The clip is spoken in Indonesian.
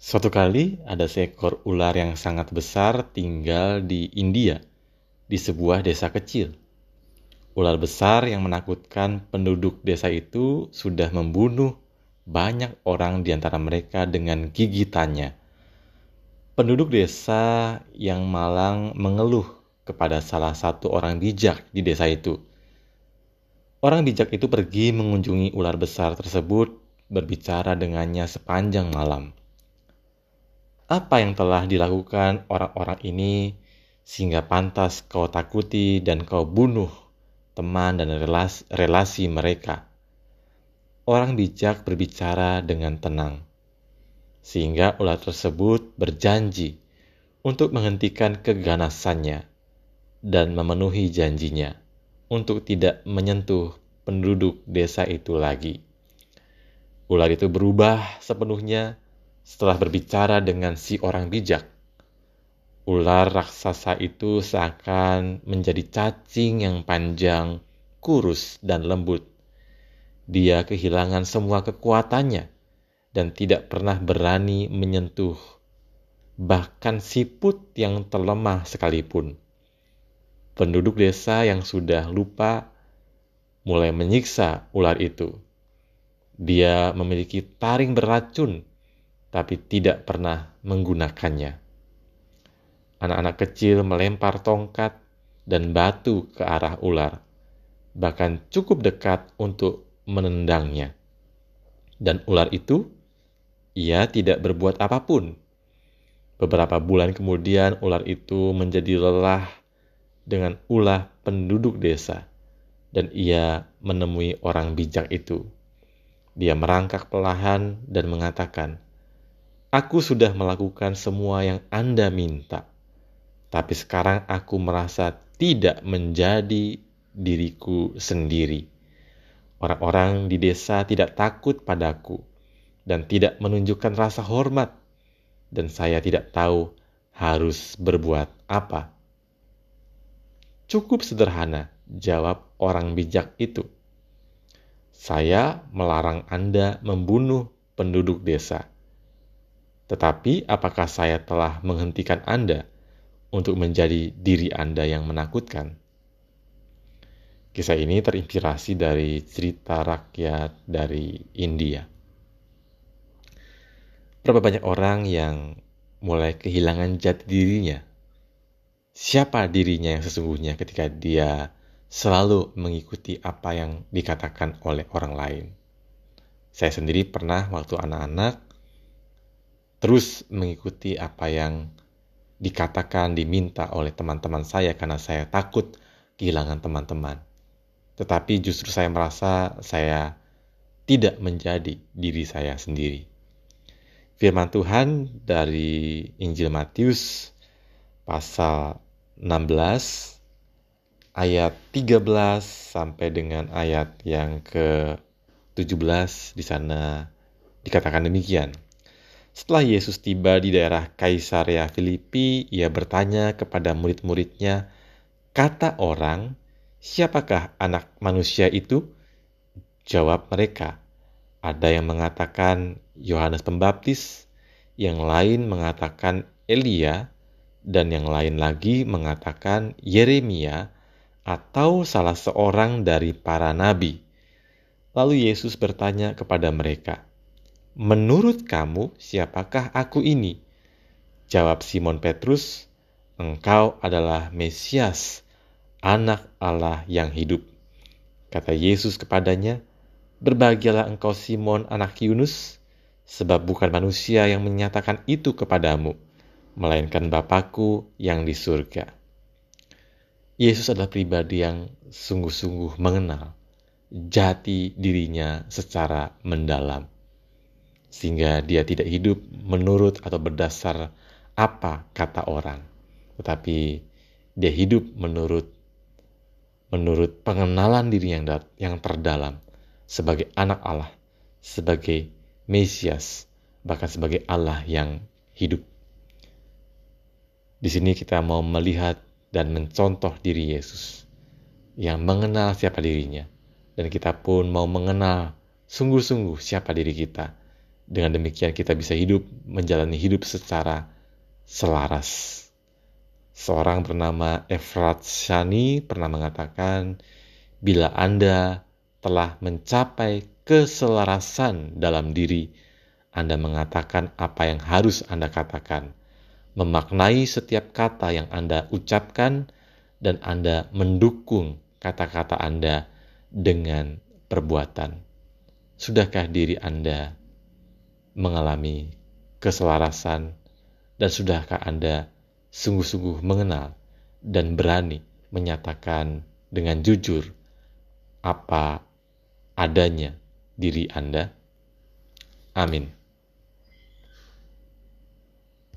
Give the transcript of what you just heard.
Suatu kali ada seekor ular yang sangat besar tinggal di India, di sebuah desa kecil. Ular besar yang menakutkan penduduk desa itu sudah membunuh banyak orang di antara mereka dengan gigitannya. Penduduk desa yang malang mengeluh kepada salah satu orang bijak di desa itu. Orang bijak itu pergi mengunjungi ular besar tersebut, berbicara dengannya sepanjang malam apa yang telah dilakukan orang-orang ini sehingga pantas kau takuti dan kau bunuh teman dan relasi, mereka. Orang bijak berbicara dengan tenang, sehingga ular tersebut berjanji untuk menghentikan keganasannya dan memenuhi janjinya untuk tidak menyentuh penduduk desa itu lagi. Ular itu berubah sepenuhnya setelah berbicara dengan si orang bijak, ular raksasa itu seakan menjadi cacing yang panjang, kurus, dan lembut. Dia kehilangan semua kekuatannya dan tidak pernah berani menyentuh bahkan siput yang terlemah sekalipun. Penduduk desa yang sudah lupa mulai menyiksa ular itu. Dia memiliki taring beracun tapi tidak pernah menggunakannya. Anak-anak kecil melempar tongkat dan batu ke arah ular, bahkan cukup dekat untuk menendangnya. Dan ular itu, ia tidak berbuat apa pun. Beberapa bulan kemudian, ular itu menjadi lelah dengan ulah penduduk desa, dan ia menemui orang bijak itu. Dia merangkak perlahan dan mengatakan, Aku sudah melakukan semua yang Anda minta, tapi sekarang aku merasa tidak menjadi diriku sendiri. Orang-orang di desa tidak takut padaku dan tidak menunjukkan rasa hormat, dan saya tidak tahu harus berbuat apa. Cukup sederhana, jawab orang bijak itu. Saya melarang Anda membunuh penduduk desa tetapi apakah saya telah menghentikan Anda untuk menjadi diri Anda yang menakutkan? Kisah ini terinspirasi dari cerita rakyat dari India. Berapa banyak orang yang mulai kehilangan jati dirinya? Siapa dirinya yang sesungguhnya ketika dia selalu mengikuti apa yang dikatakan oleh orang lain? Saya sendiri pernah waktu anak-anak terus mengikuti apa yang dikatakan, diminta oleh teman-teman saya karena saya takut kehilangan teman-teman. Tetapi justru saya merasa saya tidak menjadi diri saya sendiri. Firman Tuhan dari Injil Matius pasal 16 ayat 13 sampai dengan ayat yang ke-17 di sana dikatakan demikian. Setelah Yesus tiba di daerah Kaisarea Filipi, ia bertanya kepada murid-muridnya, "Kata orang, siapakah anak manusia itu?" Jawab mereka, "Ada yang mengatakan Yohanes Pembaptis, yang lain mengatakan Elia, dan yang lain lagi mengatakan Yeremia atau salah seorang dari para nabi." Lalu Yesus bertanya kepada mereka, Menurut kamu, siapakah aku ini? Jawab Simon Petrus, Engkau adalah Mesias, anak Allah yang hidup. Kata Yesus kepadanya, Berbahagialah engkau Simon anak Yunus, sebab bukan manusia yang menyatakan itu kepadamu, melainkan Bapakku yang di surga. Yesus adalah pribadi yang sungguh-sungguh mengenal jati dirinya secara mendalam sehingga dia tidak hidup menurut atau berdasar apa kata orang, tetapi dia hidup menurut menurut pengenalan diri yang yang terdalam sebagai anak Allah, sebagai Mesias, bahkan sebagai Allah yang hidup. Di sini kita mau melihat dan mencontoh diri Yesus yang mengenal siapa dirinya. Dan kita pun mau mengenal sungguh-sungguh siapa diri kita Dengan demikian kita bisa hidup, menjalani hidup secara selaras. Seorang bernama Efrat Shani pernah mengatakan, bila Anda telah mencapai keselarasan dalam diri, Anda mengatakan apa yang harus Anda katakan, memaknai setiap kata yang Anda ucapkan, dan Anda mendukung kata-kata Anda dengan perbuatan. Sudahkah diri Anda mengalami keselarasan dan sudahkah Anda sungguh-sungguh mengenal dan berani menyatakan dengan jujur apa adanya diri Anda? Amin.